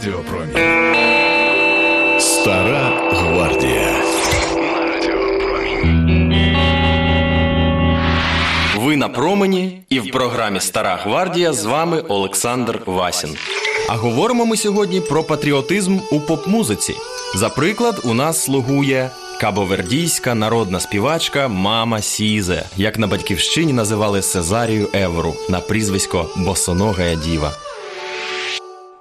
Радіопромінь. Стара гвардія. Ви на промені і в програмі Стара Гвардія з вами Олександр Васін. А говоримо ми сьогодні про патріотизм у поп-музиці. За приклад, у нас слугує кабовердійська народна співачка Мама Сізе, як на батьківщині називали Сезарію Евору на прізвисько Босоногая Діва.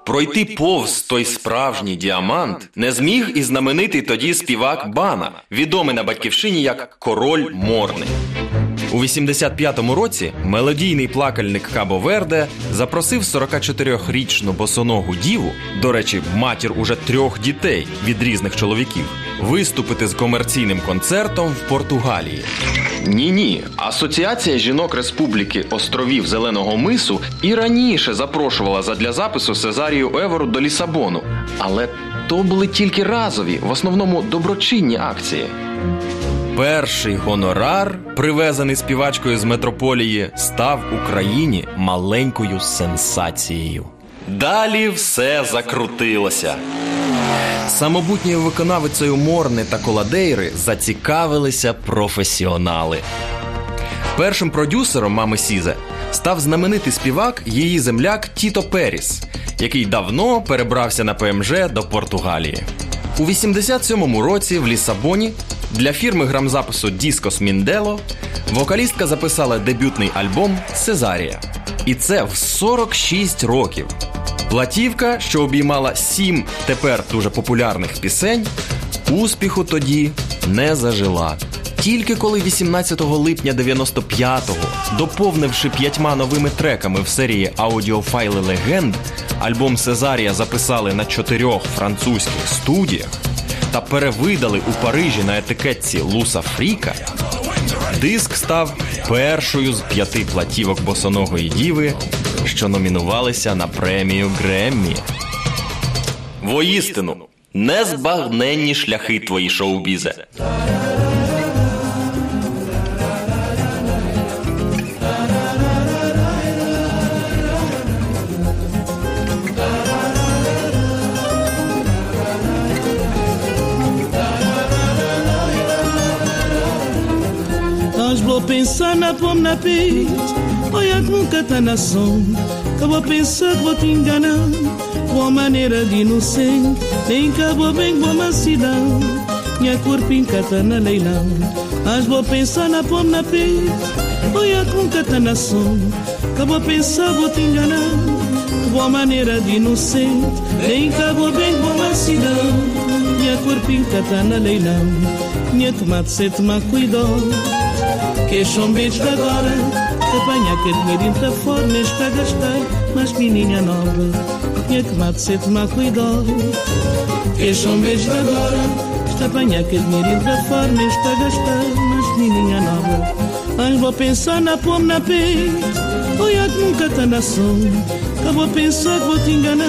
Пройти повз той справжній діамант не зміг і знаменитий тоді співак Бана, відомий на батьківщині як Король Морни. У 85-му році мелодійний плакальник Кабо Верде запросив 44-річну босоногу діву, до речі, матір уже трьох дітей від різних чоловіків, виступити з комерційним концертом в Португалії. Ні, ні, Асоціація жінок Республіки островів Зеленого Мису і раніше запрошувала задля запису Сезарію Евору до Лісабону, але то були тільки разові, в основному доброчинні акції. Перший гонорар, привезений співачкою з метрополії, став Україні маленькою сенсацією. Далі все закрутилося. Самобутньою виконавицею Морни та Коладейри зацікавилися професіонали. Першим продюсером мами Сізе став знаменитий співак її земляк Тіто Періс, який давно перебрався на ПМЖ до Португалії. У 87-му році в Лісабоні для фірми грамзапису Діскос Міндело вокалістка записала дебютний альбом Сезарія. І це в 46 років. Платівка, що обіймала сім тепер дуже популярних пісень, успіху тоді не зажила. Тільки коли 18 липня 95-го, доповнивши п'ятьма новими треками в серії аудіофайли легенд, альбом Сезарія записали на чотирьох французьких студіях та перевидали у Парижі на етикетці Луса Фріка, диск став першою з п'яти платівок босоногої діви, що номінувалися на премію Греммі. Воістину, незбагненні шляхи твої шоу-бізе. Pensar na pom na pez Olha que nunca tá na sombra Que vou pensar que vou te enganar. Com a maneira de inocente Nem vou bem com uma cidade Minha corpinha tá na leilão. Mas vou pensar na pom na pez Olha que nunca tá na sombra Que vou pensar vou te enganar. Com a maneira de inocente Nem vou bem com uma cidade Minha corpinha tá na leilão. Minha tomate, se tomar cuidado que são beijos de agora. Apanha que dinheirinho da fora Neste a gastar. Mas menina nova Tinha que mate ser tomar cuidado. São beijos de agora. Está apanha que dinheirinho da Neste a gastar. Mas menina nova Mas vou pensar na pome na peito Olha que nunca está na sombra Que vou pensar que vou te enganar.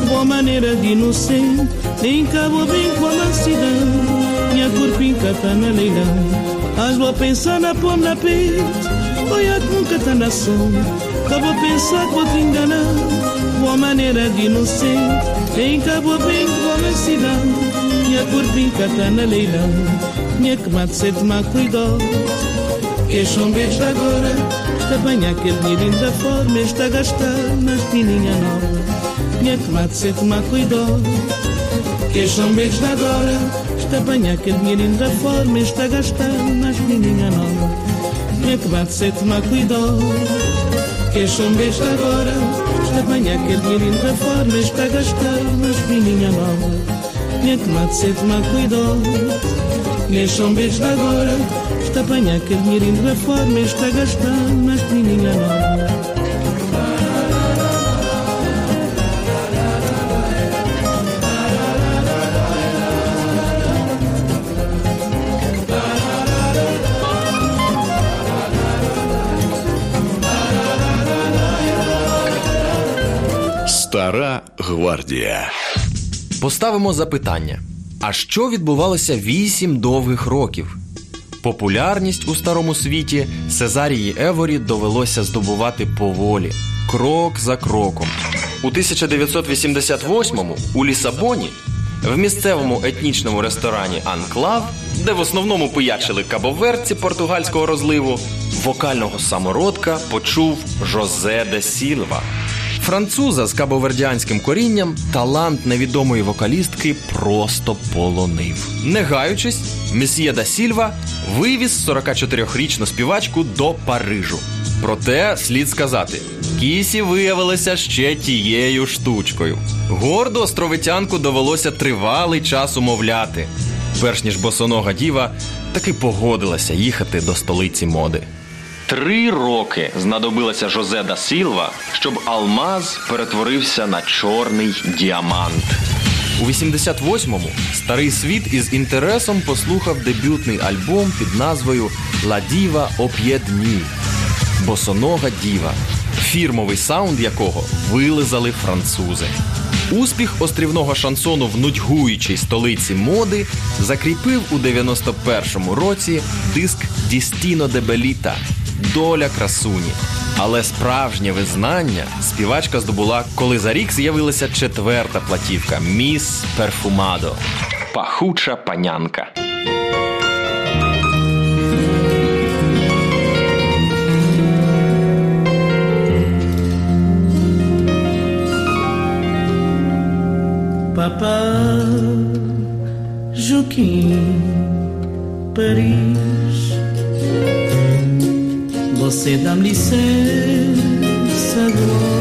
Que boa maneira de inocente. Nem cabo bem com a mansidão. Minha corpinha está na leilão Asma pensana pomna pit. Oia nunca tá na som. A pensar que vou te enganar, engana Boa maneira de inocente Em cabo bem como cidade Minha corpinca tá na leilão. Minha que mate sete má cuidou Que chombejo agora. Está bem aquele dinheiro da forma Está a gastar nas tininha nova. Minha que mate sete má cuidou Que chombejo agora. Está a apanhar aquele dinheirinho da forma Está a gastar nas menininha nova. Tinha que bate ser tomar cuidado? Que são besta agora? Está apanhar aquele dinheirinho da forma Está a gastar nas menininha nova. Tinha que bate ser tomar cuidado? Que besta agora? Está apanhar aquele dinheirinho da forma Está a gastar nas menininha nova Стара гвардія. Поставимо запитання: а що відбувалося вісім довгих років? Популярність у старому світі Сезарії Еворі довелося здобувати поволі, крок за кроком. У У 1988-му у Лісабоні в місцевому етнічному ресторані Анклав, де в основному пиячили кабоверці португальського розливу, вокального самородка почув Жозе де Сілва. Француза з кабовердіанським корінням талант невідомої вокалістки просто полонив. Не гаючись, месьє да Сільва вивіз 44-річну співачку до Парижу. Проте слід сказати, Кісі виявилася ще тією штучкою. Горду островитянку довелося тривалий час умовляти, перш ніж босонога діва таки погодилася їхати до столиці моди. Три роки знадобилося Жозе да Сілва, щоб алмаз перетворився на чорний діамант. У 88-му старий світ із інтересом послухав дебютний альбом під назвою «La Diva au pied Босонога діва, фірмовий саунд якого вилизали французи. Успіх острівного шансону в нудьгуючій столиці моди закріпив у 91-му році диск Дістіно де Беліта Доля красуні. Але справжнє визнання співачка здобула, коли за рік з'явилася четверта платівка Міс Перфумадо. Пахуча панянка. Papa Joaquim Paris Você dá-me licença glória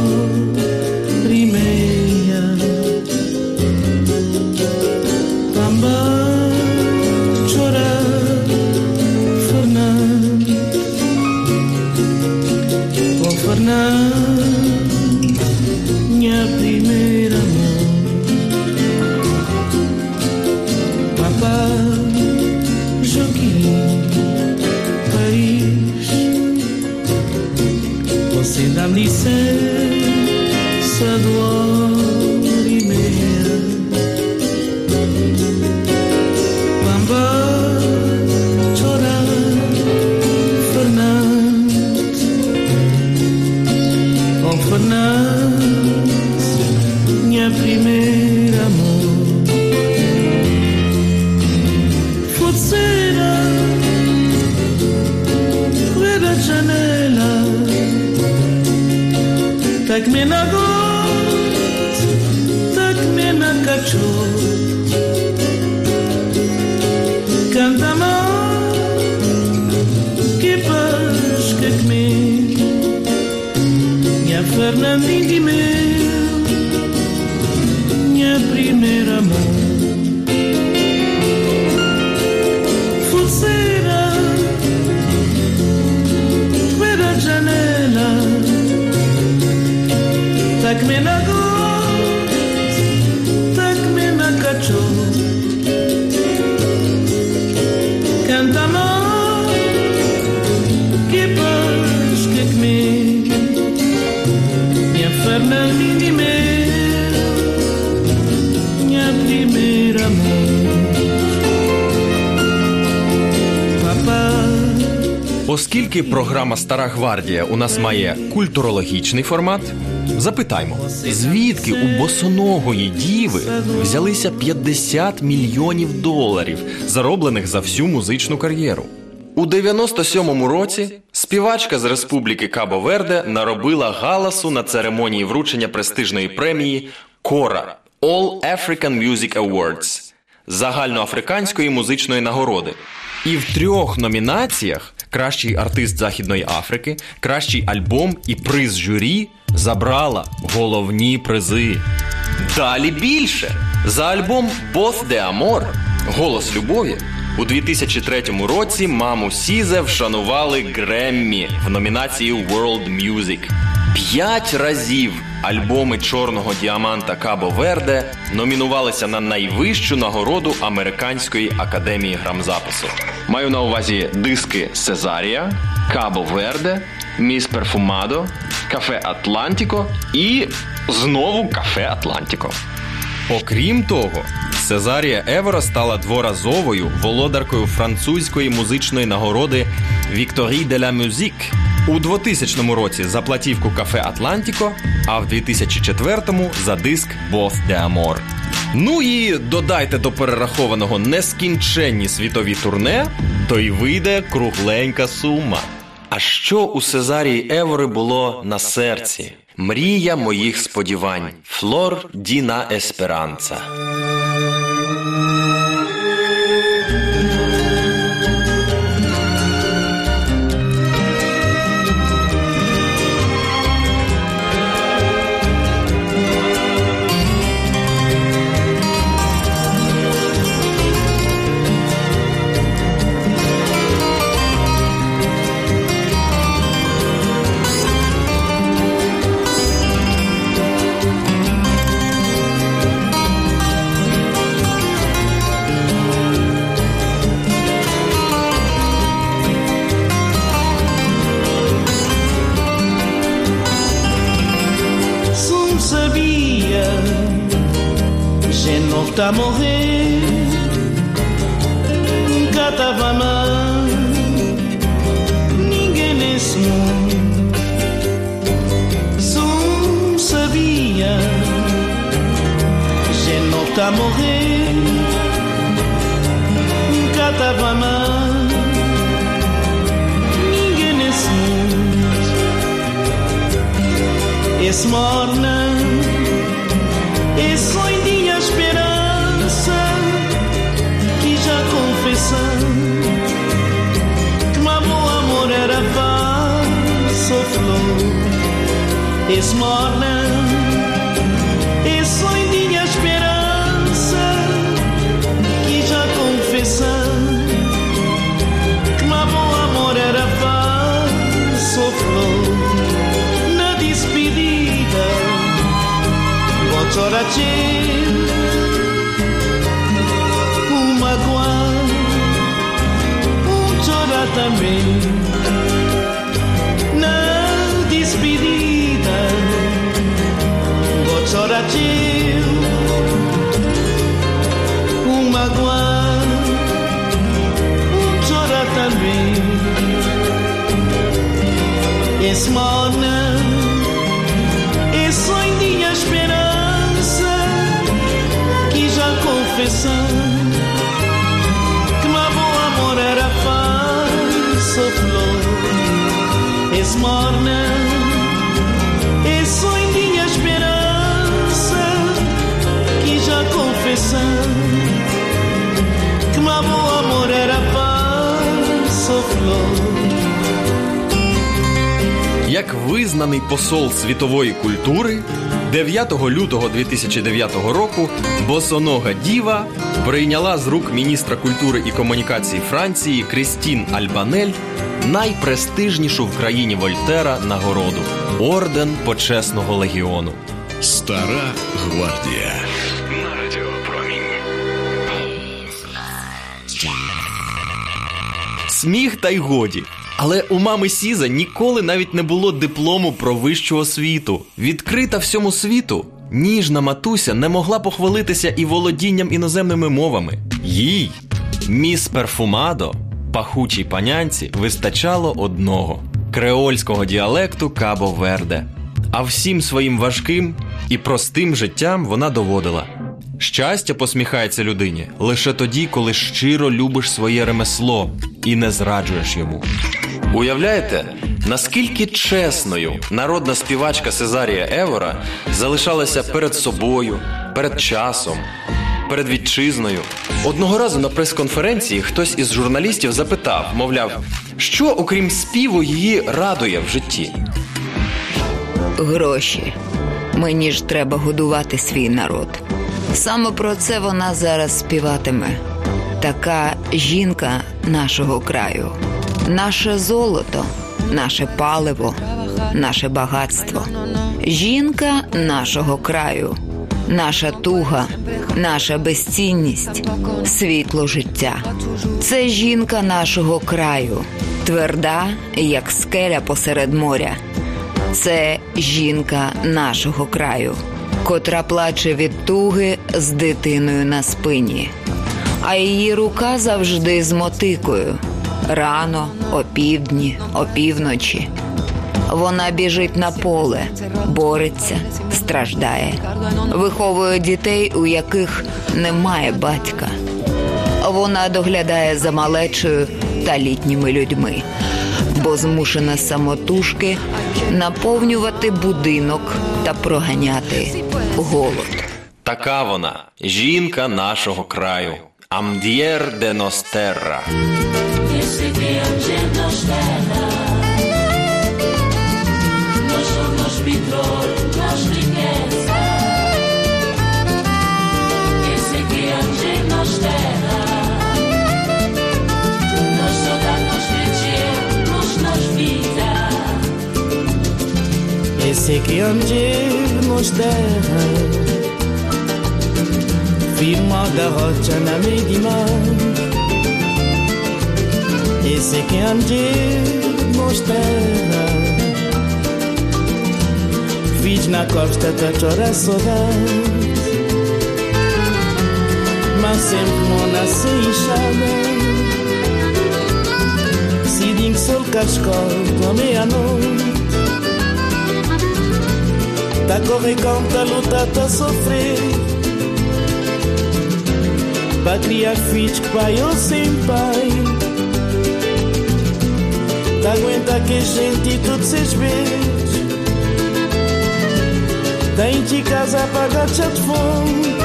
Minha primeira amor Forzeira Fuori da janela Tak me na Tak me na eternamente Оскільки програма Стара гвардія у нас має культурологічний формат, запитаймо, звідки у босоногої діви взялися 50 мільйонів доларів, зароблених за всю музичну кар'єру? У 97-му році співачка з республіки Кабо Верде наробила галасу на церемонії вручення престижної премії Кора All African Music Awards загальноафриканської музичної нагороди. І в трьох номінаціях кращий артист Західної Африки, кращий альбом і приз журі забрала головні призи. Далі більше за альбом Both de Amor Голос любові у 2003 році маму Сізе вшанували Греммі в номінації World Music. П'ять разів альбоми чорного діаманта Кабо Верде номінувалися на найвищу нагороду Американської академії грамзапису. Маю на увазі диски Сезарія, Cabo Verde, Miss Perfumado, Café Atlantico і знову Café Atlantico. Окрім того, Сезарія Евора стала дворазовою володаркою французької музичної нагороди Victoires de la Musique У 2000 році за платівку Café Atlantico, а в 2004 за диск Voz d'Amor. Ну і додайте до перерахованого нескінченні світові турне, то й вийде кругленька сума. А що у Сезарії Евори було на серці? Мрія моїх сподівань. Флор Діна Есперанца. Tá morrer, nunca tava mal, ninguém nesse mundo. Sum sabia, gente não tá morrer, nunca tava mal, ninguém nesse mundo. Esse morna, esmorna e minha esperança que já confessa que meu bom amor era falso flor na despedida vou chorar-te, uma magoar, um chorar também. sentiu um magoar, um chorar também. Esmona, é só em dia esperança que já confessamos. Confessando que bom amor era falso flor. Як визнаний посол світової культури, 9 лютого 2009 року босонога Діва прийняла з рук міністра культури і комунікацій Франції Крістін Альбанель найпрестижнішу в країні Вольтера нагороду орден почесного легіону. Стара гвардія. Сміх та й годі. Але у мами Сіза ніколи навіть не було диплому про вищу освіту. Відкрита всьому світу, ніжна матуся не могла похвалитися і володінням іноземними мовами. Їй, міс Перфумадо, пахучій панянці, вистачало одного креольського діалекту Кабо Верде. А всім своїм важким і простим життям вона доводила. Щастя посміхається людині лише тоді, коли щиро любиш своє ремесло і не зраджуєш йому. Уявляєте, наскільки чесною народна співачка Сезарія Евора залишалася перед собою, перед часом, перед вітчизною. Одного разу на прес-конференції хтось із журналістів запитав, мовляв, що окрім співу її радує в житті. Гроші. Мені ж треба годувати свій народ. Саме про це вона зараз співатиме. Така жінка нашого краю, наше золото, наше паливо, наше багатство. Жінка нашого краю, наша туга, наша безцінність, світло життя. Це жінка нашого краю, тверда, як скеля посеред моря. Це жінка нашого краю, котра плаче від туги з дитиною на спині, а її рука завжди з мотикою. Рано, опівдні, опівночі. Вона біжить на поле, бореться, страждає, виховує дітей, у яких немає батька. Вона доглядає за малечою та літніми людьми, бо змушена самотужки наповнювати будинок та проганяти голод. Така вона, жінка нашого краю. Амд'єр де Ностерра. se que andir nos derra Firmada rocha na medima E se que andir nos derra Fiz na costa da chora saudade Mas sempre mona se inchada Sidim sol cascol, a meia-noite. Tá correr contra luta, tá sofrer Pra criar filhos pai ou sem pai. Tá aguenta que gente tudo se vezes Tem de casa pagar chá de fome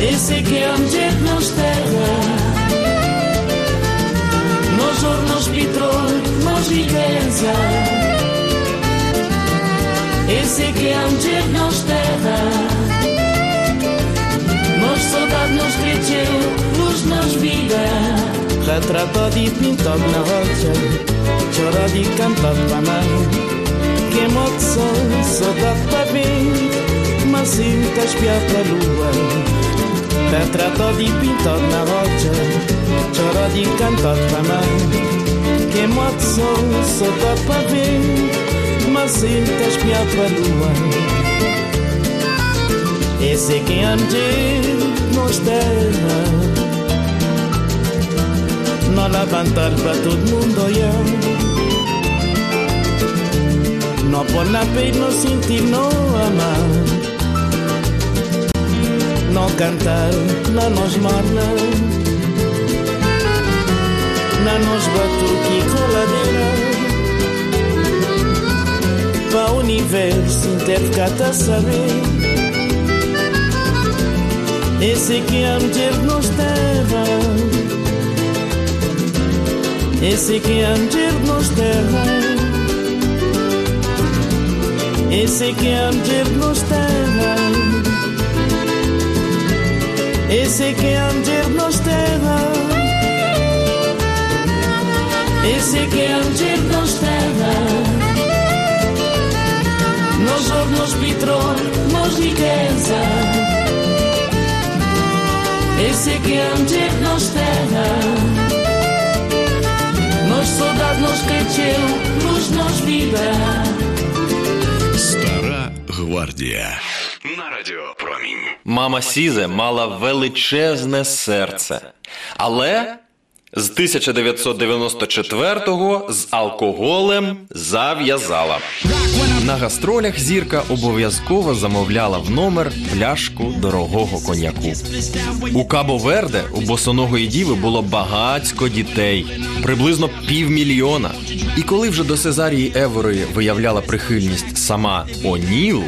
Esse que é onde nos terra. Nos ouro, nos petróleo, nos riqueza ese que ayer nos terra Mas saudade nos cresceu, luz nos vida Retratado e pintado na rocha Chorado e cantado para mar Queimou de sol, saudade para bem Macio, caspiado para lua Retratado e pintado na rocha Chorado e cantado para mar Queimou de sol, saudade para bem lua Esse é que ande nos terra Não levantar para todo mundo olhar Não pôr na peito, não sentir, não amar Não cantar, não nos morna. Não nos batuque e coladeira para o universo inteiro cá tá a saber. Esse que a mulher nos terra Esse que a mulher nos terra Esse que a mulher nos terra Esse que a mulher nos terra Esse que a mulher nos ouro, nos riqueza. Esse que onde nos terra, nos saudade, nos cresceu, luz nos vida. Стара гвардія. На радіо Промінь. Мама Сізе мала величезне серце, але з 1994-го з алкоголем зав'язала. На гастролях зірка обов'язково замовляла в номер пляшку дорогого коньяку. У Кабо Верде у босоногої діви було багацько дітей, приблизно півмільйона. І коли вже до Сезарії Еворої виявляла прихильність сама Оніл,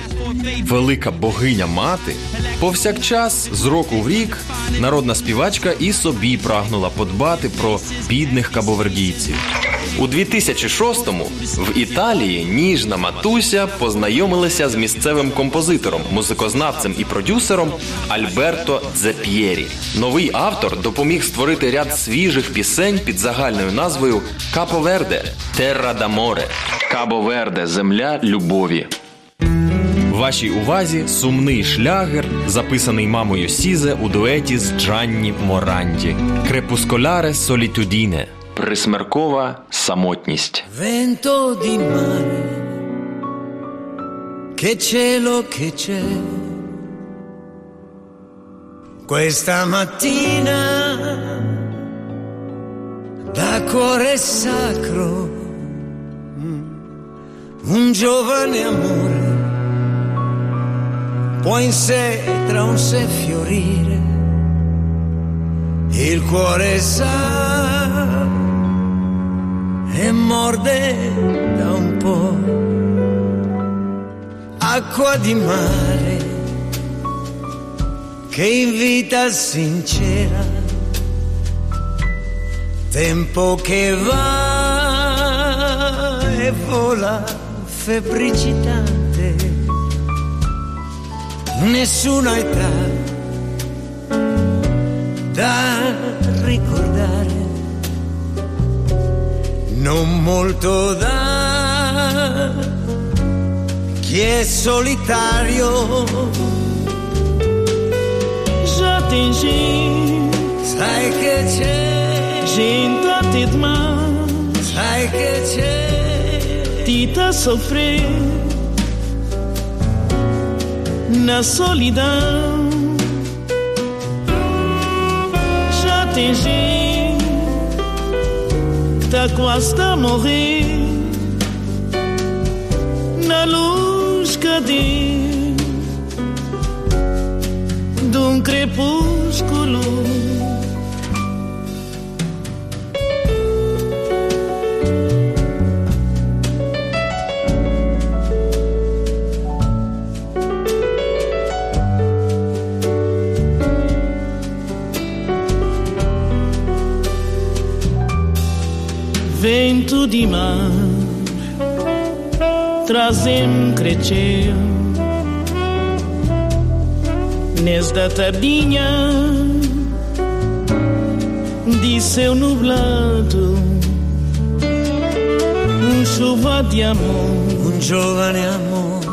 велика богиня мати, повсякчас з року в рік народна співачка і собі прагнула подбати про бідних кабовердійців. У 2006-му в Італії ніжна матуся познайомилася з місцевим композитором, музикознавцем і продюсером Альберто Дзеп'єрі. Новий автор допоміг створити ряд свіжих пісень під загальною назвою Капо Верде Терра даморе Кабо Верде Земля любові. Вашій увазі сумний шлягер, записаний мамою Сізе у дуеті з Джанні Моранді. Крепусколяре солітудіне. Присмеркова самотність. Vento di mare, che cielo che c'è. Questa mattina da cuore sacro un giovane amore può in sé tra un sé fiorire, il cuore sa e morde da un po', acqua di mare che invita sincera, tempo che va e vola febbricitante, nessuna età da ricordare, non molto da chi è solitario. J'atingi, sai che c'è, gente a te sai che c'è, tita sofrer na solidão. Já atingi, tá quase a morrer na luz cadê de um crepúsculo. De mar trazem crescer nesta tardinha de céu nublado, um chuva de amor. Un giovane amore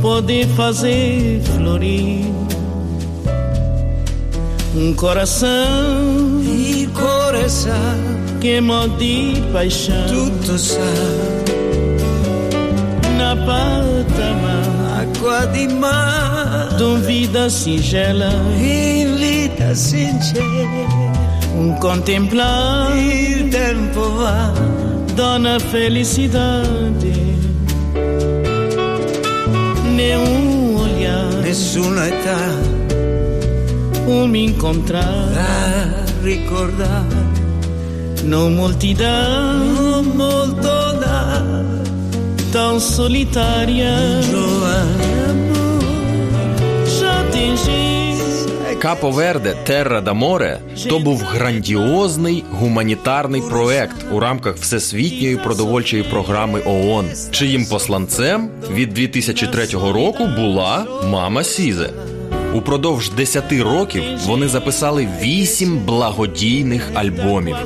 pode fazer florir um coração. Il cuore gaiement di paixão. Tutto ça n'a pas. Acqua di mare. D'un vida singela. In vita sincera. Un contemplar. Il tempo va. Dona felicidade. Nenhum olhar. Nessuna età. Un incontrar. A ricordar não multidão non molto da. Já atingi Капо Верде Терра да Море то був грандіозний гуманітарний проект у рамках Всесвітньої продовольчої програми ООН, чиїм посланцем від 2003 року була мама Сізе. Упродовж 10 років вони записали 8 благодійних альбомів.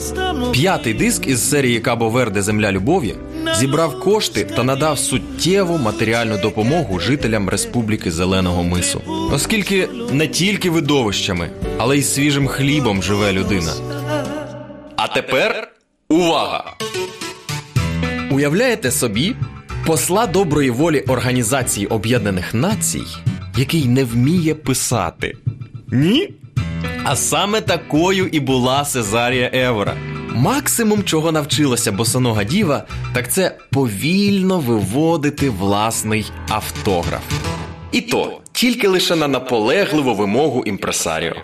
П'ятий диск із серії Кабо Верде Земля любові зібрав кошти та надав суттєву матеріальну допомогу жителям Республіки Зеленого Мису, оскільки не тільки видовищами, але й свіжим хлібом живе людина. А тепер увага! Уявляєте собі посла доброї волі Організації Об'єднаних Націй, який не вміє писати? Ні? А саме такою і була Сезарія Евора. Максимум, чого навчилася босонога діва, так це повільно виводити власний автограф. І то тільки лише на наполегливу вимогу імпресаріо.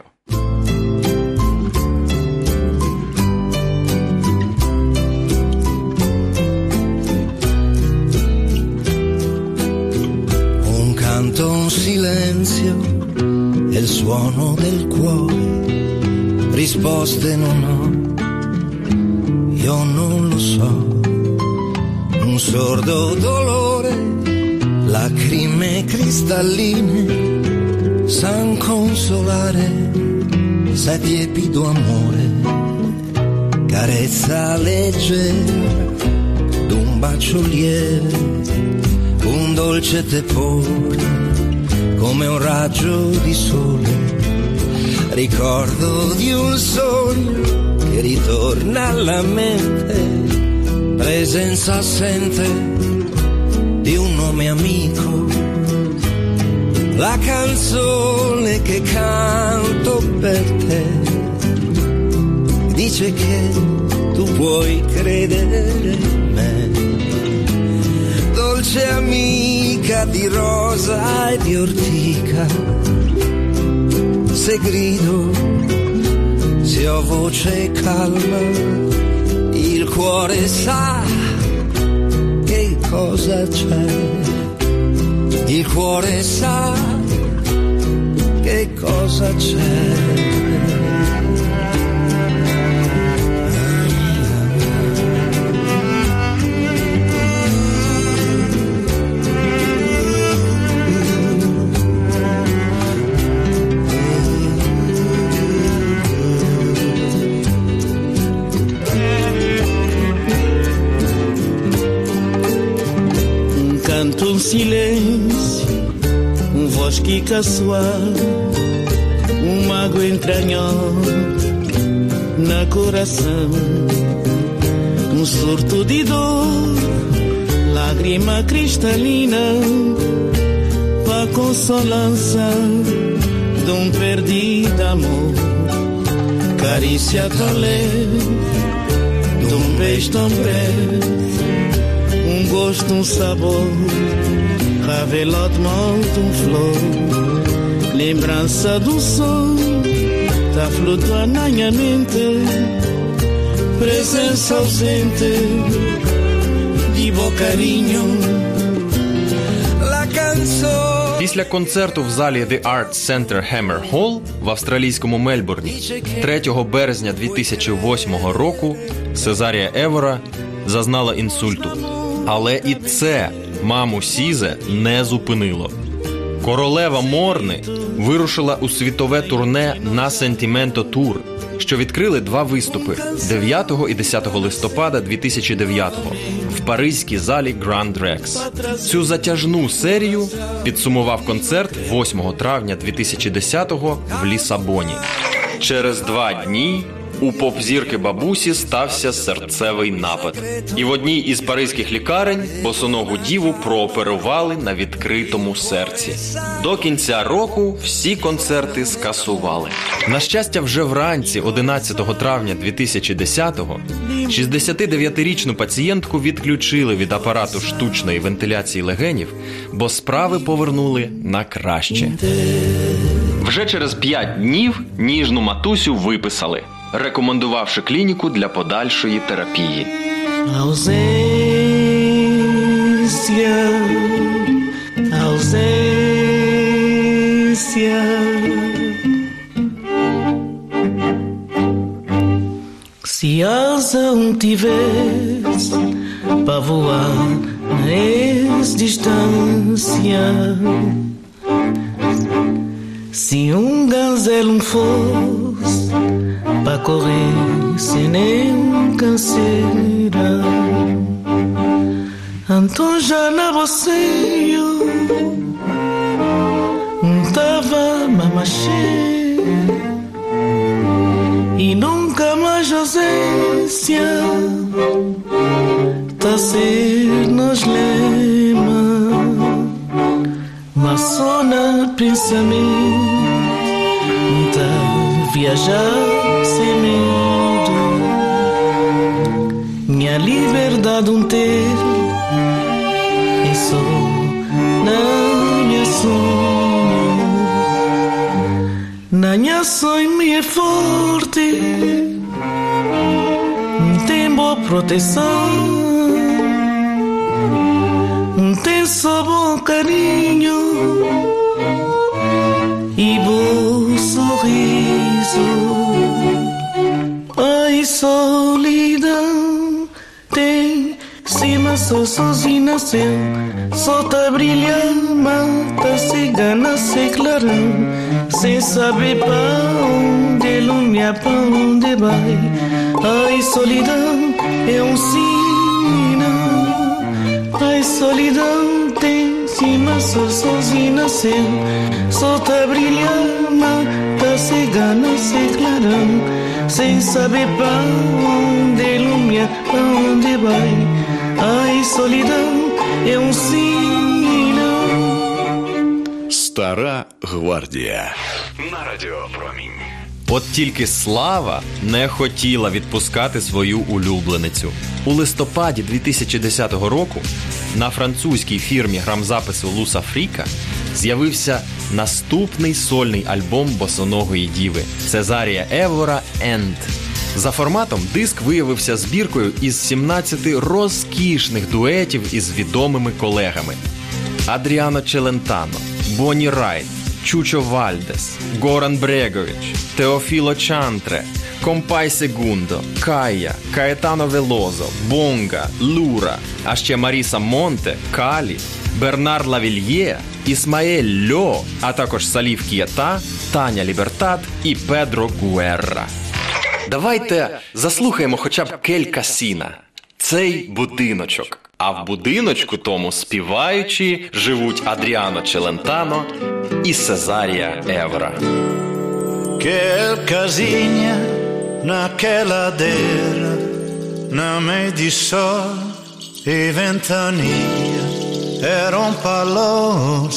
Silenzio e il suono del cuore. Risposte non ho, io non lo so. Un sordo dolore, lacrime cristalline, san consolare, se tiepido amore, carezza leggera d'un bacio lieve, un dolce tepore, come un raggio di sole, ricordo di un sogno che ritorna alla mente, presenza assente di un nome amico, la canzone che canto per te, dice che tu puoi credere dolce amica di rosa e di ortica. Se grido, se ho voce calma, il cuore sa che cosa c'è. Il cuore sa che cosa c'è. Silêncio, um voz que caçoar, um mago entranhou na coração, um surto de dor, lágrima cristalina, para consolança de um perdido amor, carícia tão leve, de um beijo tão breve um gosto, um sabor, ravelote, monte, um flor, lembrança do som, tá flutuando na minha mente, presença ausente, de bom carinho, La canzone Після концерту в залі The Art Center Hammer Hall в австралійському Мельбурні 3 березня 2008 року Сезарія Евора зазнала інсульту. Але і це маму Сізе не зупинило. Королева Морни вирушила у світове турне на Сентіменто Тур, що відкрили два виступи 9 і 10 листопада 2009-го в паризькій залі Grand Rex. Цю затяжну серію підсумував концерт 8 травня 2010-го в Лісабоні. Через два дні у поп-зірки бабусі стався серцевий напад. І в одній із паризьких лікарень босоногу діву прооперували на відкритому серці. До кінця року всі концерти скасували. На щастя, вже вранці, 11 травня 2010-го, 69-річну пацієнтку відключили від апарату штучної вентиляції легенів, бо справи повернули на краще. Вже через 5 днів ніжну матусю виписали, рекомендувавши клініку для подальшої терапії. ausência, ausência. Se asa um tivesse para voar na distância, se um gazelo fosse para correr sem nem canseira. Então já na você tava mamachê e nunca mais ausência tá ser nos lema mas só na pensamento viajar sem medo. Minha liberdade um ter e só sonho na minha sonho me é forte. Tem boa proteção. Tem só bom carinho assassinação Solta brilhar, mata-se, gana-se, clarão Sem saber para onde ilumina, para onde vai Ai, solidão é um sinal Ai, solidão tem cima, só sozinha Solta brilhar, mata-se, gana-se, clarão Sem saber para onde ilumina, para onde vai ai solidão é um sinal Стара гвардія. На радіо Промінь. От тільки слава не хотіла відпускати свою улюбленицю. У листопаді 2010 року на французькій фірмі грамзапису Луса Фріка з'явився наступний сольний альбом босоногої діви Цезарія Евора Енд. За форматом диск виявився збіркою із 17 розкішних дуетів із відомими колегами: Адріано Челентано, Бонні Райт, Чучо Вальдес, Горан Брегович, Теофіло Чантре, Компай Сегундо, Кая, Каетано Велозо, Бонга, Лура, а ще Маріса Монте, Калі, Бернар Лавільє, Ісмаель Льо, а також Салів Кіята, Таня Лібертат і Педро Гуерра. Давайте заслухаємо хоча б келька сіна. Цей будиночок. А в будиночку тому співаючи живуть Адріано Челентано і Сезарія Евра. Che casinha naquela dera Na meio de sol e ventania Eram palos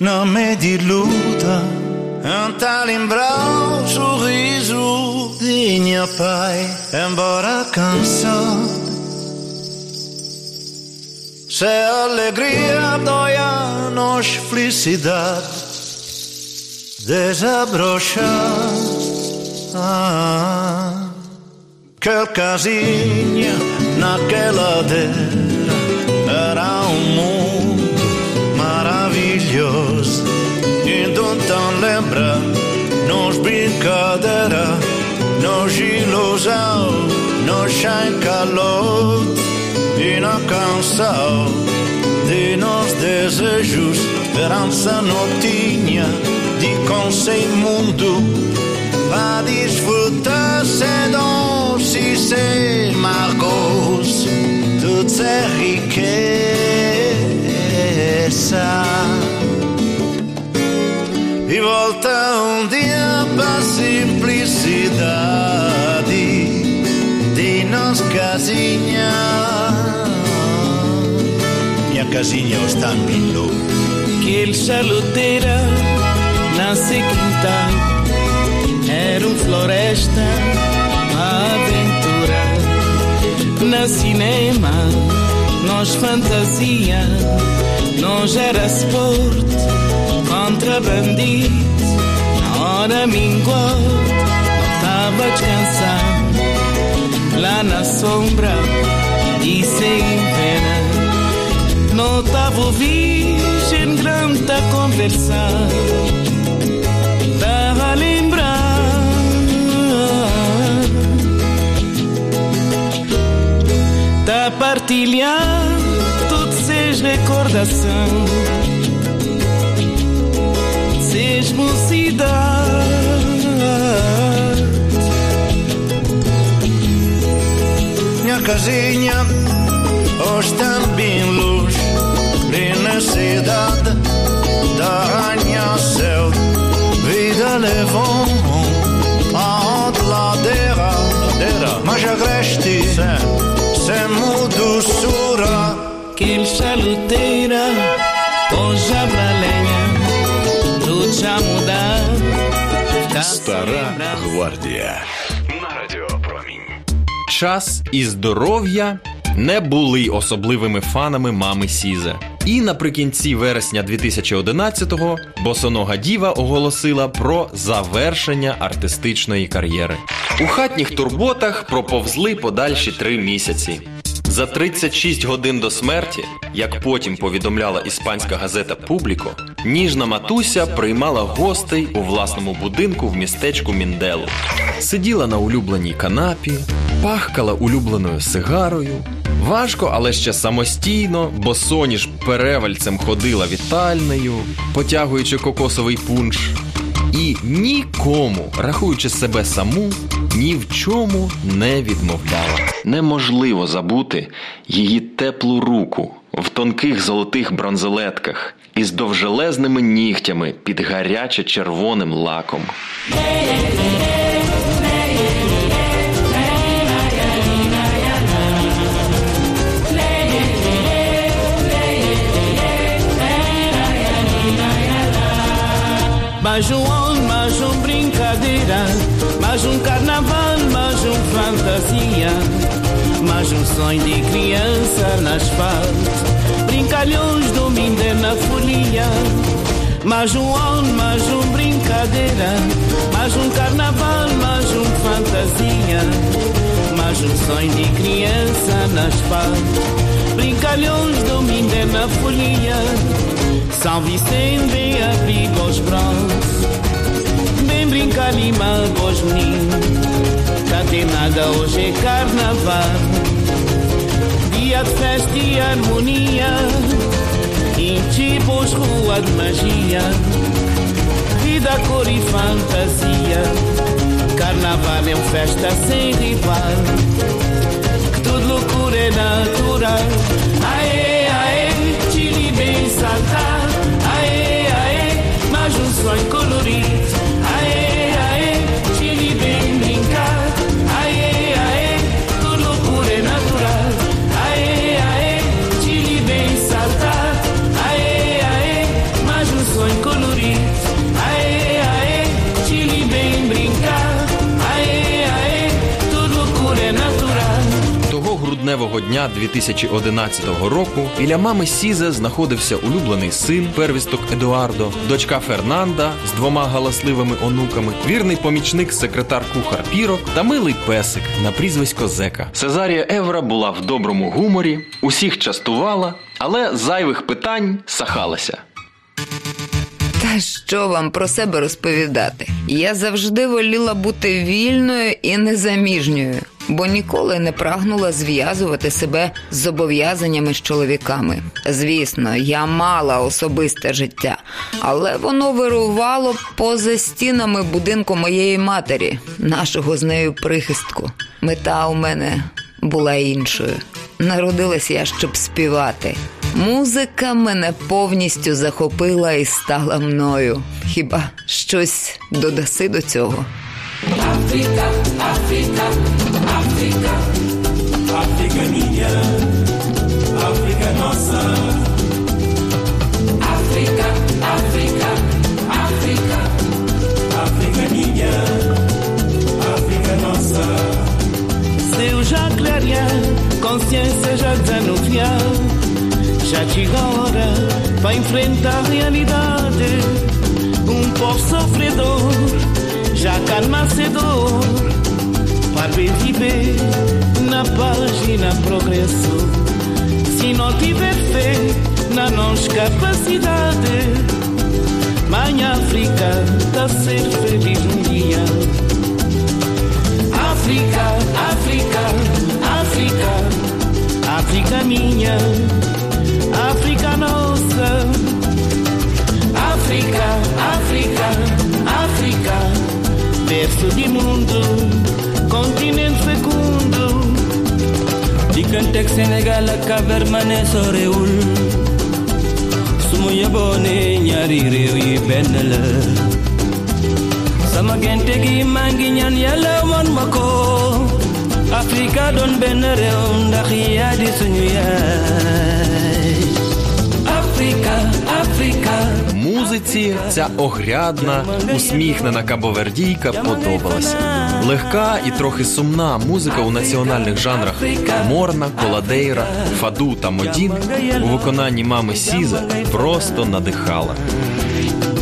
Não me diluda Anta lembrar o sorriso de minha pai Embora cansar Se a alegria, dói nos felicidade Desabrochar ah, Que casinha naquela dele. cadera, no gilosao, no na canção de nos desejos, esperança não tinha, de consei mundo, a disfrutar se dons e se marcos, tudo se riqueza. E volta um dia para simplicidade de nos casinha minha casinha está bem louco Que ele chaluteira nasce quintal Era um floresta, uma aventura. Na cinema, nós fantasia. Nós era sport, contra hora mingou, estava a descansar lá na sombra e sem pena. Não estava ouvindo gente grande conversar, estava a lembrar. Tá partilhar todas as recordações, seis mocidades. casinha Hoje também luz De na cidade Da rainha céu Vida levam A outra ladeira Mas agreste Sem mudo sura Kim saluteira Posa pra lenha Do chamudar Stara Gwardia Час і здоров'я не були особливими фанами мами Сізе. І наприкінці вересня 2011-го босонога діва оголосила про завершення артистичної кар'єри. У хатніх турботах проповзли подальші три місяці. За 36 годин до смерті, як потім повідомляла іспанська газета Публіко, ніжна матуся приймала гостей у власному будинку в містечку Мінделу. Сиділа на улюбленій канапі, пахкала улюбленою сигарою. Важко, але ще самостійно, бо соніж перевальцем ходила вітальнею, потягуючи кокосовий пунш. І нікому, рахуючи себе саму, ні в чому не відмовляла. Неможливо забути її теплу руку в тонких золотих бронзелетках із довжелезними нігтями під гаряче червоним лаком. Mais um ano, mais um brincadeira, mais um carnaval, mais um fantasia, mais um sonho de criança na asfalto, brincalhões domingo na folia. Mais um ano, mais um brincadeira, mais um carnaval, mais um fantasia, mais um sonho de criança na asfalto, brincalhões domingo na folia. São Vicente vem abrir os braços, vem brincar animar os meninos. Cá tem nada, hoje é carnaval, dia de festa e harmonia. Intibos, rua de magia, vida, cor e fantasia. Carnaval é uma festa sem rival, que tudo loucura é natural. suoi coloriti грудневого дня 2011 року біля мами Сізе знаходився улюблений син, первісток Едуардо, дочка Фернанда з двома галасливими онуками, вірний помічник секретар кухар Пірок та милий песик на прізвисько Зека. Сезарія Евра була в доброму гуморі, усіх частувала, але зайвих питань сахалася. Та що вам про себе розповідати? Я завжди воліла бути вільною і незаміжньою, бо ніколи не прагнула зв'язувати себе з зобов'язаннями з чоловіками. Звісно, я мала особисте життя, але воно вирувало поза стінами будинку моєї матері, нашого з нею прихистку. Мета у мене була іншою. Народилась я, щоб співати. Музика мене повністю захопила і стала мною. Хіба щось додаси до цього? África minha, África nossa. África, África, África. África minha, África nossa. Seu Jacques consciência já desanuviar. Já chegou a hora para enfrentar a realidade. Um povo sofredor, já calma-se dor Viver na paz e na progresso. Se não tiver fé na nossa capacidade, Mãe África, tá ser feliz um dia. África, África, África, África minha, África nossa. África, África, África, berço de mundo, digganteeg Sénégal ak Cabermané sorewul su ñaari réew yi benn la sama gente gi maa ngi ñaan yàlla won ma ko Afrika doon benn réew ndax yaa suñu yaay Afrika Afrika Музиці ця огрядна, усміхнена кабовердійка подобалася. Легка і трохи сумна музика у національних жанрах морна, коладейра, фаду та модін у виконанні мами Сіза просто надихала.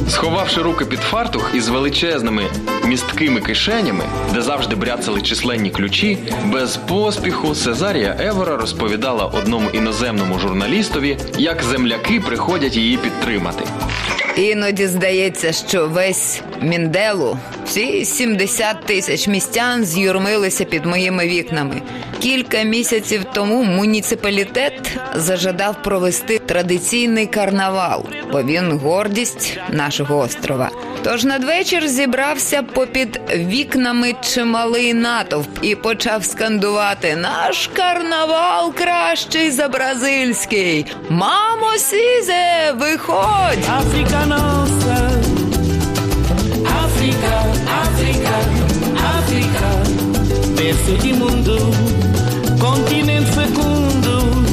Сховавши руки під фартух із величезними місткими кишенями, де завжди бряцали численні ключі, без поспіху Сезарія Евора розповідала одному іноземному журналістові, як земляки приходять її підтримати. Іноді здається, що весь Мінделу, всі 70 тисяч містян з'юрмилися під моїми вікнами. Кілька місяців тому муніципалітет зажадав провести традиційний карнавал, бо він гордість нашого острова. Тож надвечір зібрався попід вікнами чималий натовп і почав скандувати: наш карнавал кращий за бразильський. Мамо, сізе, виходь! África Серце і мунду, континент фекунду.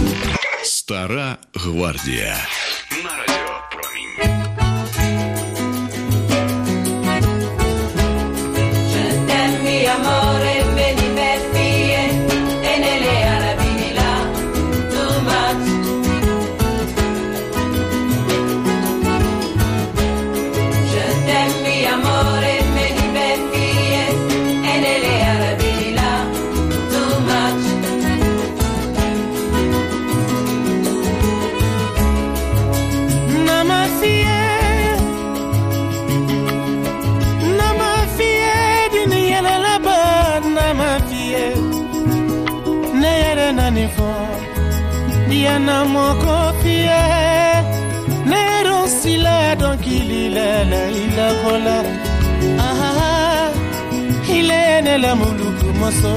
Стара гвардія. На радіо промінь. Же la ila kola aha hilene la muluku moso.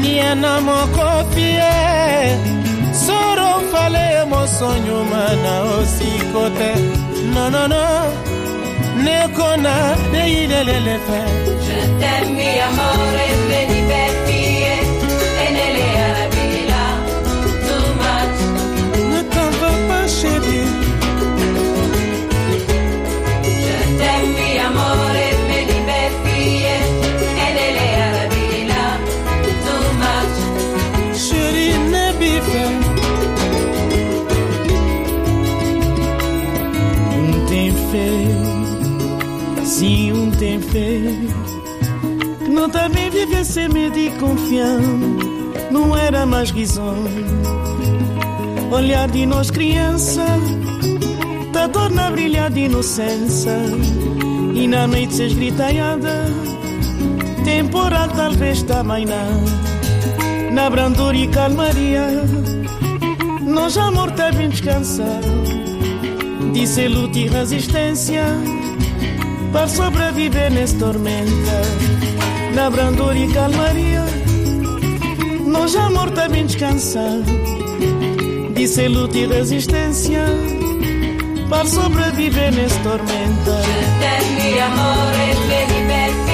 Ni ana mokofie soro fale moso nyuma na osikote. No no no. Ne kona ne ilelelefe je t'aime amore benibel medo e confiar, não era mais risonho. Olhar de nós criança, da dor na brilhar de inocência. E na noite se esgritaiada, temporal talvez também não. Na brandura e calmaria, nós amor bem descansado. Disse luta e resistência para sobreviver nessa tormenta. Na brandura e calmaria, nós amor tá bem descansado. Disse luta e resistência para sobreviver nessa tormenta. Divertie E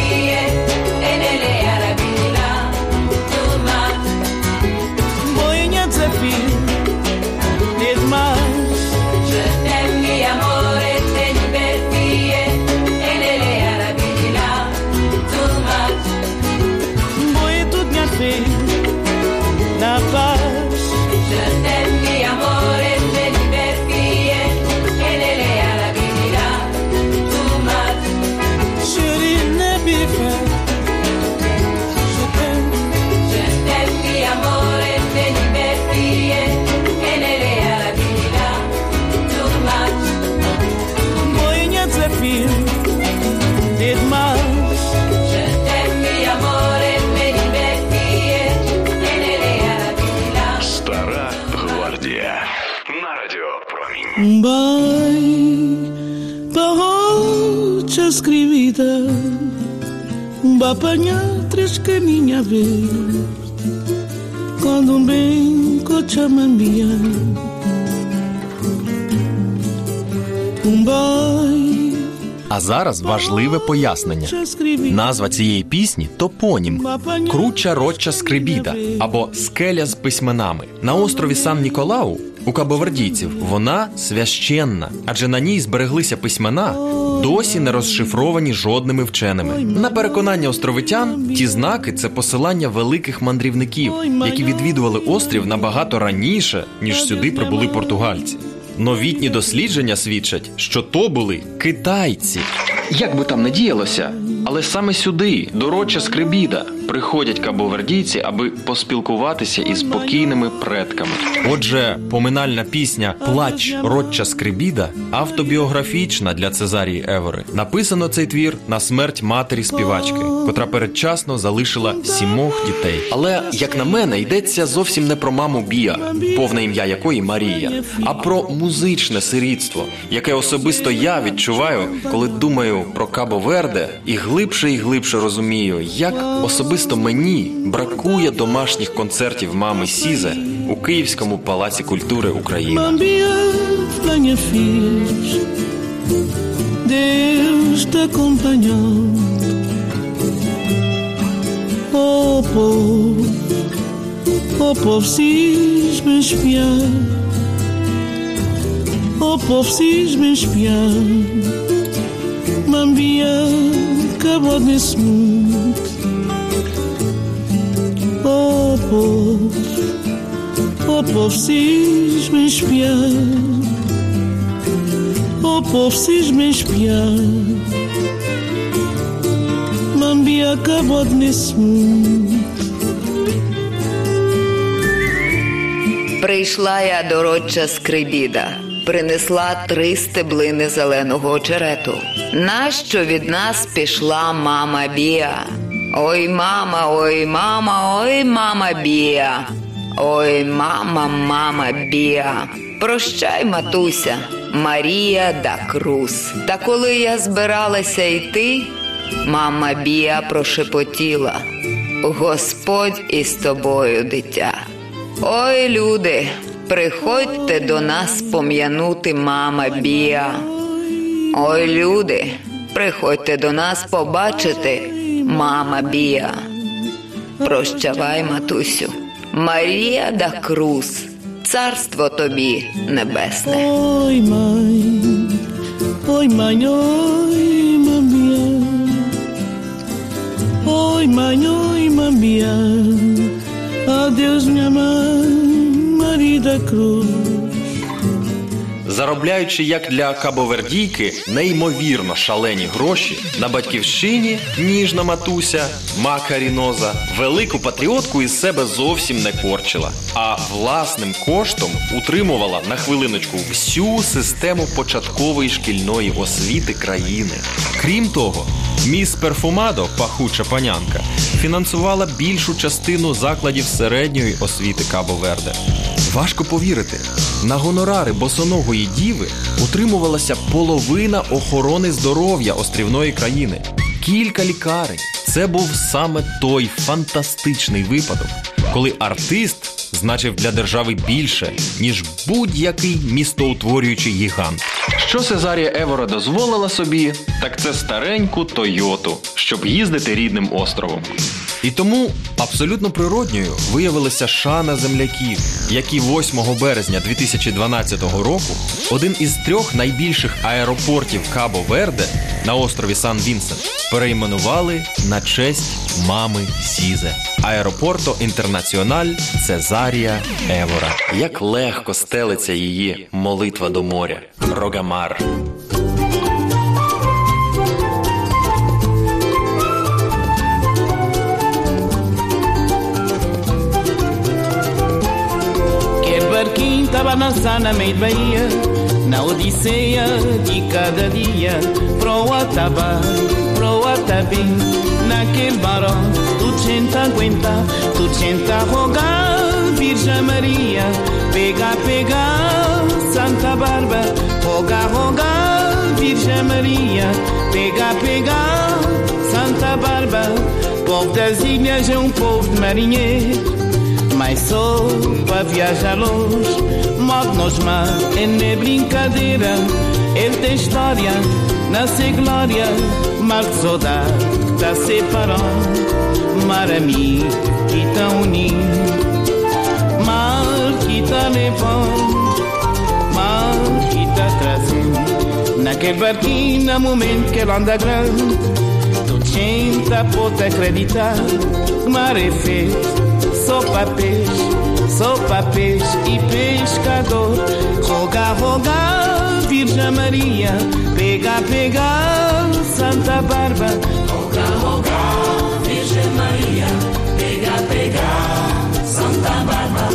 Промінь. Vai parrocha escrivida Vai apanhar três caninha verde Quando um bem cochamambia Um vai А зараз важливе пояснення. Назва цієї пісні топонім Круча Роча Скрибіда або Скеля з письменами. На острові Сан Ніколау у кабовердійців вона священна, адже на ній збереглися письмена, досі не розшифровані жодними вченими. На переконання островитян, ті знаки це посилання великих мандрівників, які відвідували острів набагато раніше, ніж сюди прибули португальці. Новітні дослідження свідчать, що то були китайці. Як би там не діялося, але саме сюди, до Роча Скрибіда, приходять кабовердійці, аби поспілкуватися із покійними предками. Отже, поминальна пісня Плач Роча Скрибіда автобіографічна для Цезарії Евори. Написано цей твір на смерть матері співачки, котра передчасно залишила сімох дітей. Але, як на мене, йдеться зовсім не про маму Біа, повне ім'я якої Марія, а про музичне сирітство, яке особисто я відчуваю, коли думаю про Кабо Верде, і глибше і глибше розумію, як особисто мені бракує домашніх концертів мами Сізе у Київському палаці культури України. Mambia, venha filhos, Deus te acompanhando. Oh povo, oh povo espiar, oh. Mambia, acabou nesse mundo. Oh povo. O povo cisma espiar O povo cisma espiar Mambi acabou nesse mundo Прийшла я до родча Скрибіда, принесла три стеблини зеленого очерету. Нащо від нас пішла мама Біа? Ой, мама, ой, мама, ой, мама Біа. Ой, мама, мама, біа. Прощай, матуся, Марія да Крус. Та коли я збиралася йти, мама Біа прошепотіла. Господь із тобою, дитя. Ой, люди, приходьте до нас пом'янути мама Біа. Ой, люди, приходьте до нас побачити мама Біа. Прощавай, матусю, Марія да Крус, царство тобі небесне. Oi, mãe, oi, mãe, oi, mamia. Oi, mãe, oi, mamia. Adeus, minha mãe, Maria da. Заробляючи як для кабовердійки неймовірно шалені гроші, на батьківщині ніжна матуся Макаріноза велику патріотку із себе зовсім не корчила, а власним коштом утримувала на хвилиночку всю систему початкової шкільної освіти країни. Крім того, міс Перфумадо, пахуча панянка, фінансувала більшу частину закладів середньої освіти Кабо-Верде. Важко повірити, на гонорари босоногої діви утримувалася половина охорони здоров'я острівної країни. Кілька лікарень. Це був саме той фантастичний випадок, коли артист значив для держави більше, ніж будь-який містоутворюючий гігант. Що Сезарія Евора дозволила собі, так це стареньку Тойоту, щоб їздити рідним островом. І тому абсолютно природньою виявилася шана земляків, які 8 березня 2012 року один із трьох найбільших аеропортів Кабо Верде на острові Сан Вінсент перейменували на честь мами Сізе. Аеропорто Інтернаціональ Цезарія Евора. Як легко стелиться її молитва до моря. Рогамар. Quer barquinho tava a na Bahia Na odisseia de cada dia Pro Ataba, pro Atabim Naquele barão Tudo gente aguenta Tudo gente a rogar Virgem Maria Pega, pega Santa Barba Roga, roga Virgem Maria Pega, pega Santa Barba Povo das ilhas é um povo de marinheiro mas sou para viajar longe Modo nos mar é nem brincadeira Ele tem história, nasce glória de saudade tá separando marami kita unim mal kita levam mal kita trazem naquele barquinho no momento que ela anda grande tu tenta pode acreditar. Que mar é feito só para peixe só peixe e pescador. Roga roga Virgem Maria pega pega Santa Bárbara. Roga roga Maria, pega, pega, Santa Barba.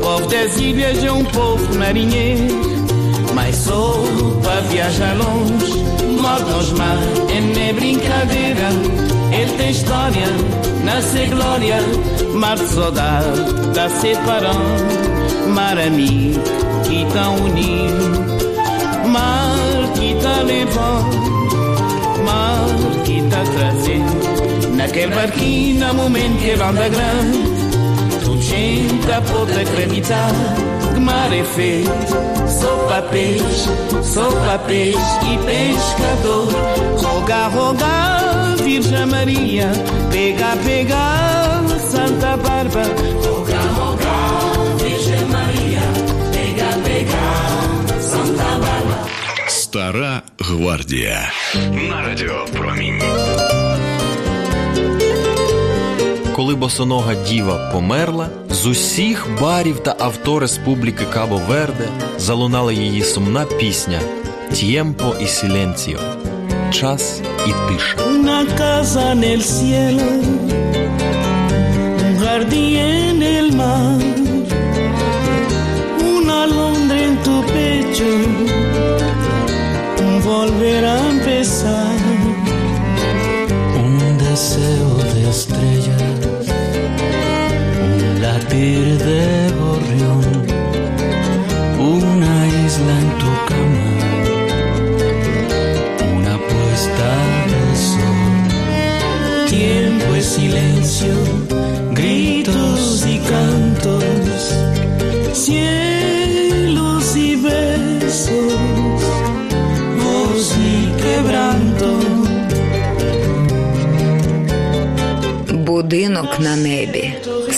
povo das ilhas é um povo marinheiro Mas sou para viajar longe Modo nos mar é nem brincadeira Tem história, nasce glória Mar de saudade tá separando Mar amigo que tá unido. Mar que tá levando Mar que tá trazendo. Naquele barquinho, no momento que ele anda grande gente pode acreditar que mar é feito só peixe, só para peixe e pescador. Roga, roga, Virgem Maria, pega, pega, Santa Barba. Roga, roga, Virgem Maria, pega, pega, Santa Barba. Стара гвардія на радіо Промінь. Коли босонога діва померла, з усіх барів та авто Республіки Кабо Верде залунала її сумна пісня Т'ємпо і сіленціо Час і тиша.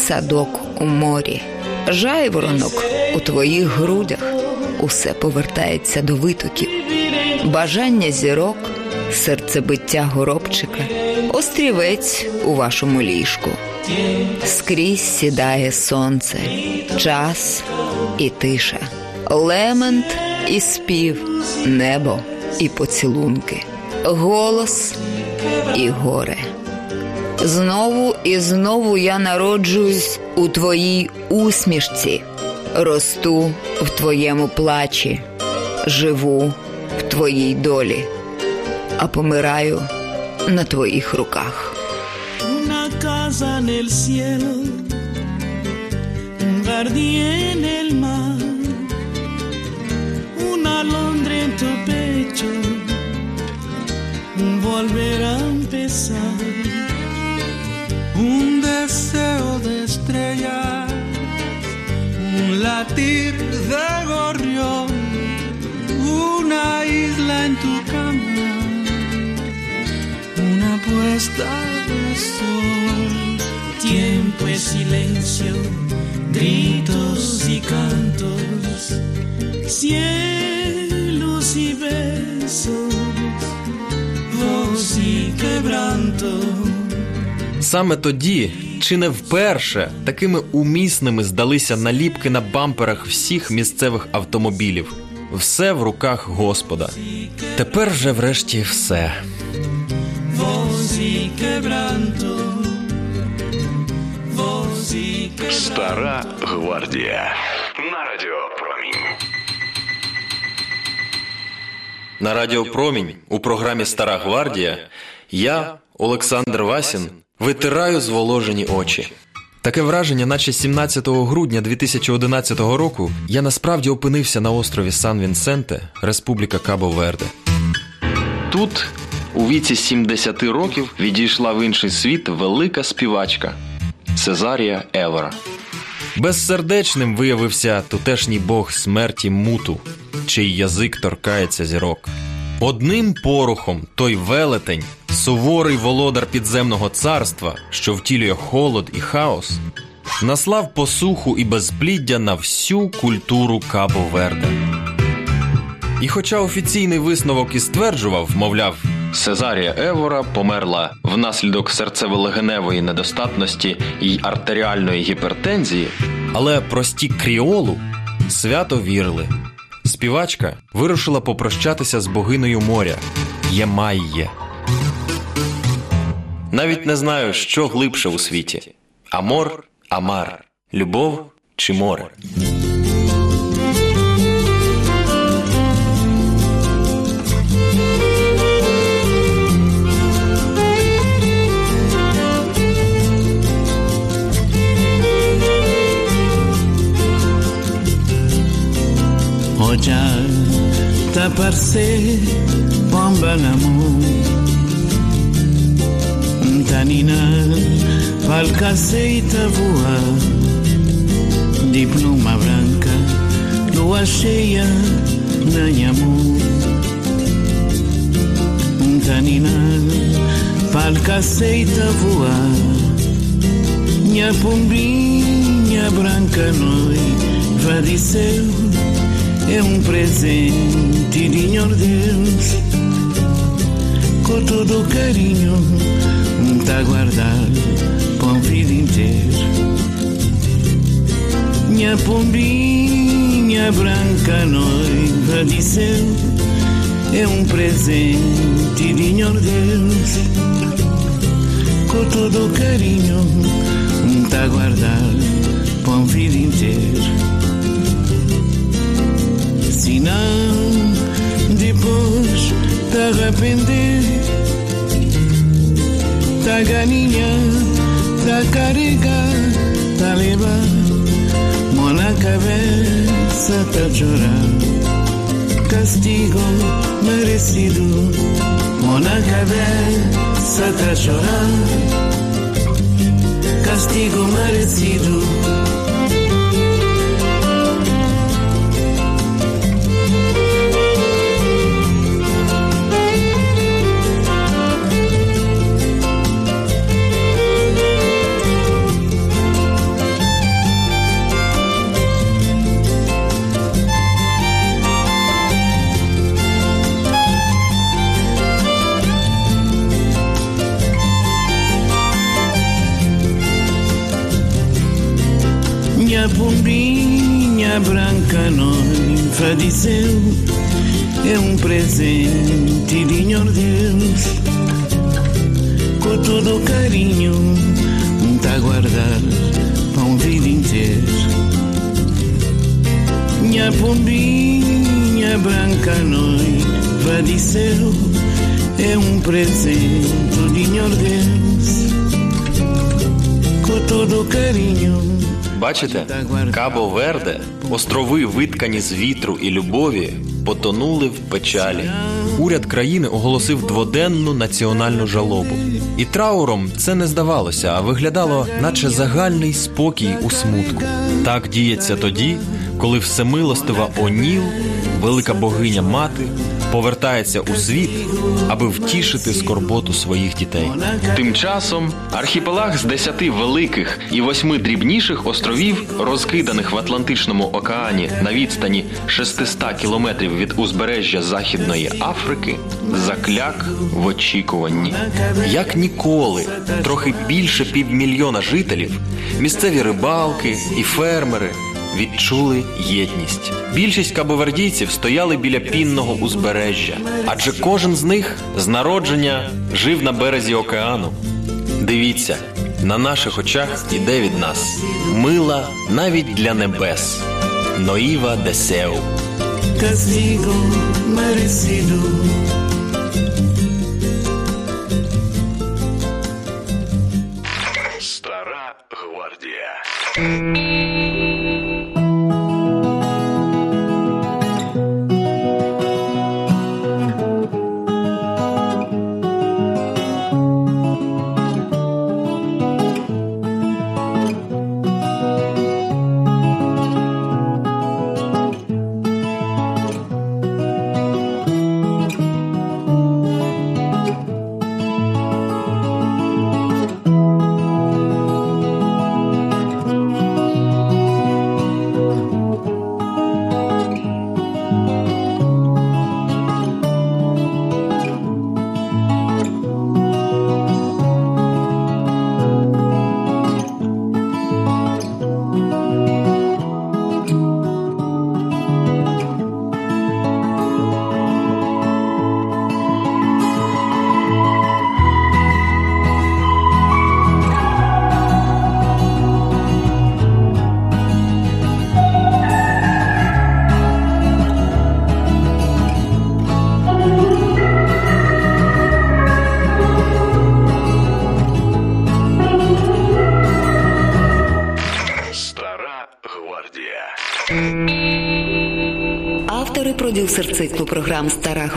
Садок у морі, жайворонок у твоїх грудях. Усе повертається до витоків. Бажання зірок, серцебиття горобчика, острівець у вашому ліжку. Скрізь сідає сонце, час і тиша, лемент і спів, небо і поцілунки, голос і горе. Знову і знову я народжуюсь у твоїй усмішці, росту в твоєму плачі, живу в твоїй долі, а помираю на твоїх руках. Una casa en el cielo, un jardín en el mar, una alondra en tu pecho, volver a empezar. Un deseo de estrellas, un latir de gorrión, una isla en tu cama, una puesta de sol. Tiempo es silencio, gritos y cantos, cielos y besos, voz y quebranto. Саме тоді, чи не вперше, такими умісними здалися наліпки на бамперах всіх місцевих автомобілів. Все в руках Господа. Тепер вже врешті все. Стара гвардія. На радіо Промінь. На Радіо Промінь у програмі Стара Гвардія я, Олександр Васін, витираю зволожені очі. Таке враження, наче 17 грудня 2011 року, я насправді опинився на острові Сан Вінсенте, Республіка Кабо Верде. Тут, у віці 70 років, відійшла в інший світ велика співачка Сезарія Евера. Безсердечним виявився тутешній бог смерті Муту, чий язик торкається зірок. Одним порухом той велетень, суворий володар підземного царства, що втілює холод і хаос, наслав посуху і безпліддя на всю культуру Кабо Верде. І хоча офіційний висновок і стверджував, мовляв, Сезарія Евора померла внаслідок серцево-легеневої недостатності і артеріальної гіпертензії, але прості кріолу свято вірили. Співачка вирушила попрощатися з богинею моря Ємайє. Навіть не знаю, що глибше у світі: Амор, Амар, любов чи море. desaparecer, pomba na mão. taninal falcaceita voar, de pluma branca, lua cheia, nem amor. Tanina, falcaceita voar, minha pombinha branca noite, vai de é um presente de Senhor Deus com todo carinho tá guardado para a vida inteira minha pombinha branca noiva de céu é um presente de Senhor Deus com todo carinho tá guardado para a vida inteira não, depois te arrepender, tá ganinha, tá carregar, tá levar, mão na cabeça, tá chorar. Castigo merecido, mão na cabeça, tá chorar. Castigo merecido. dizeu É um presente de Senhor Deus Com todo o carinho Tá a guardar para um vida inteiro Minha pombinha branca noiva dizeu É um presente de Senhor Deus Com todo o carinho Бачите, Кабо Верде, Острови, виткані з вітру і любові, потонули в печалі. Уряд країни оголосив дводенну національну жалобу. І трауром це не здавалося, а виглядало, наче загальний спокій у смутку. Так діється тоді, коли всемилостива Оніл, велика богиня мати, повертається у світ, аби втішити скорботу своїх дітей. Тим часом архіпелаг з десяти великих і восьми дрібніших островів, розкиданих в Атлантичному океані на відстані 600 кілометрів від узбережжя Західної Африки, закляк в очікуванні. Як ніколи, трохи більше півмільйона жителів, місцеві рибалки і фермери відчули єдність. Більшість кабовердійців стояли біля пінного узбережжя, адже кожен з них з народження жив на березі океану. Дивіться, на наших очах іде від нас мила навіть для небес. Ноїва Десеу. castigo merecido.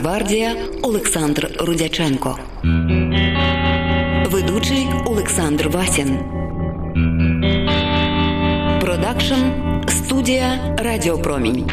Стара гвардія Олександр Рудяченко. Ведучий Олександр Васін. Продакшн студія Радіопромінь.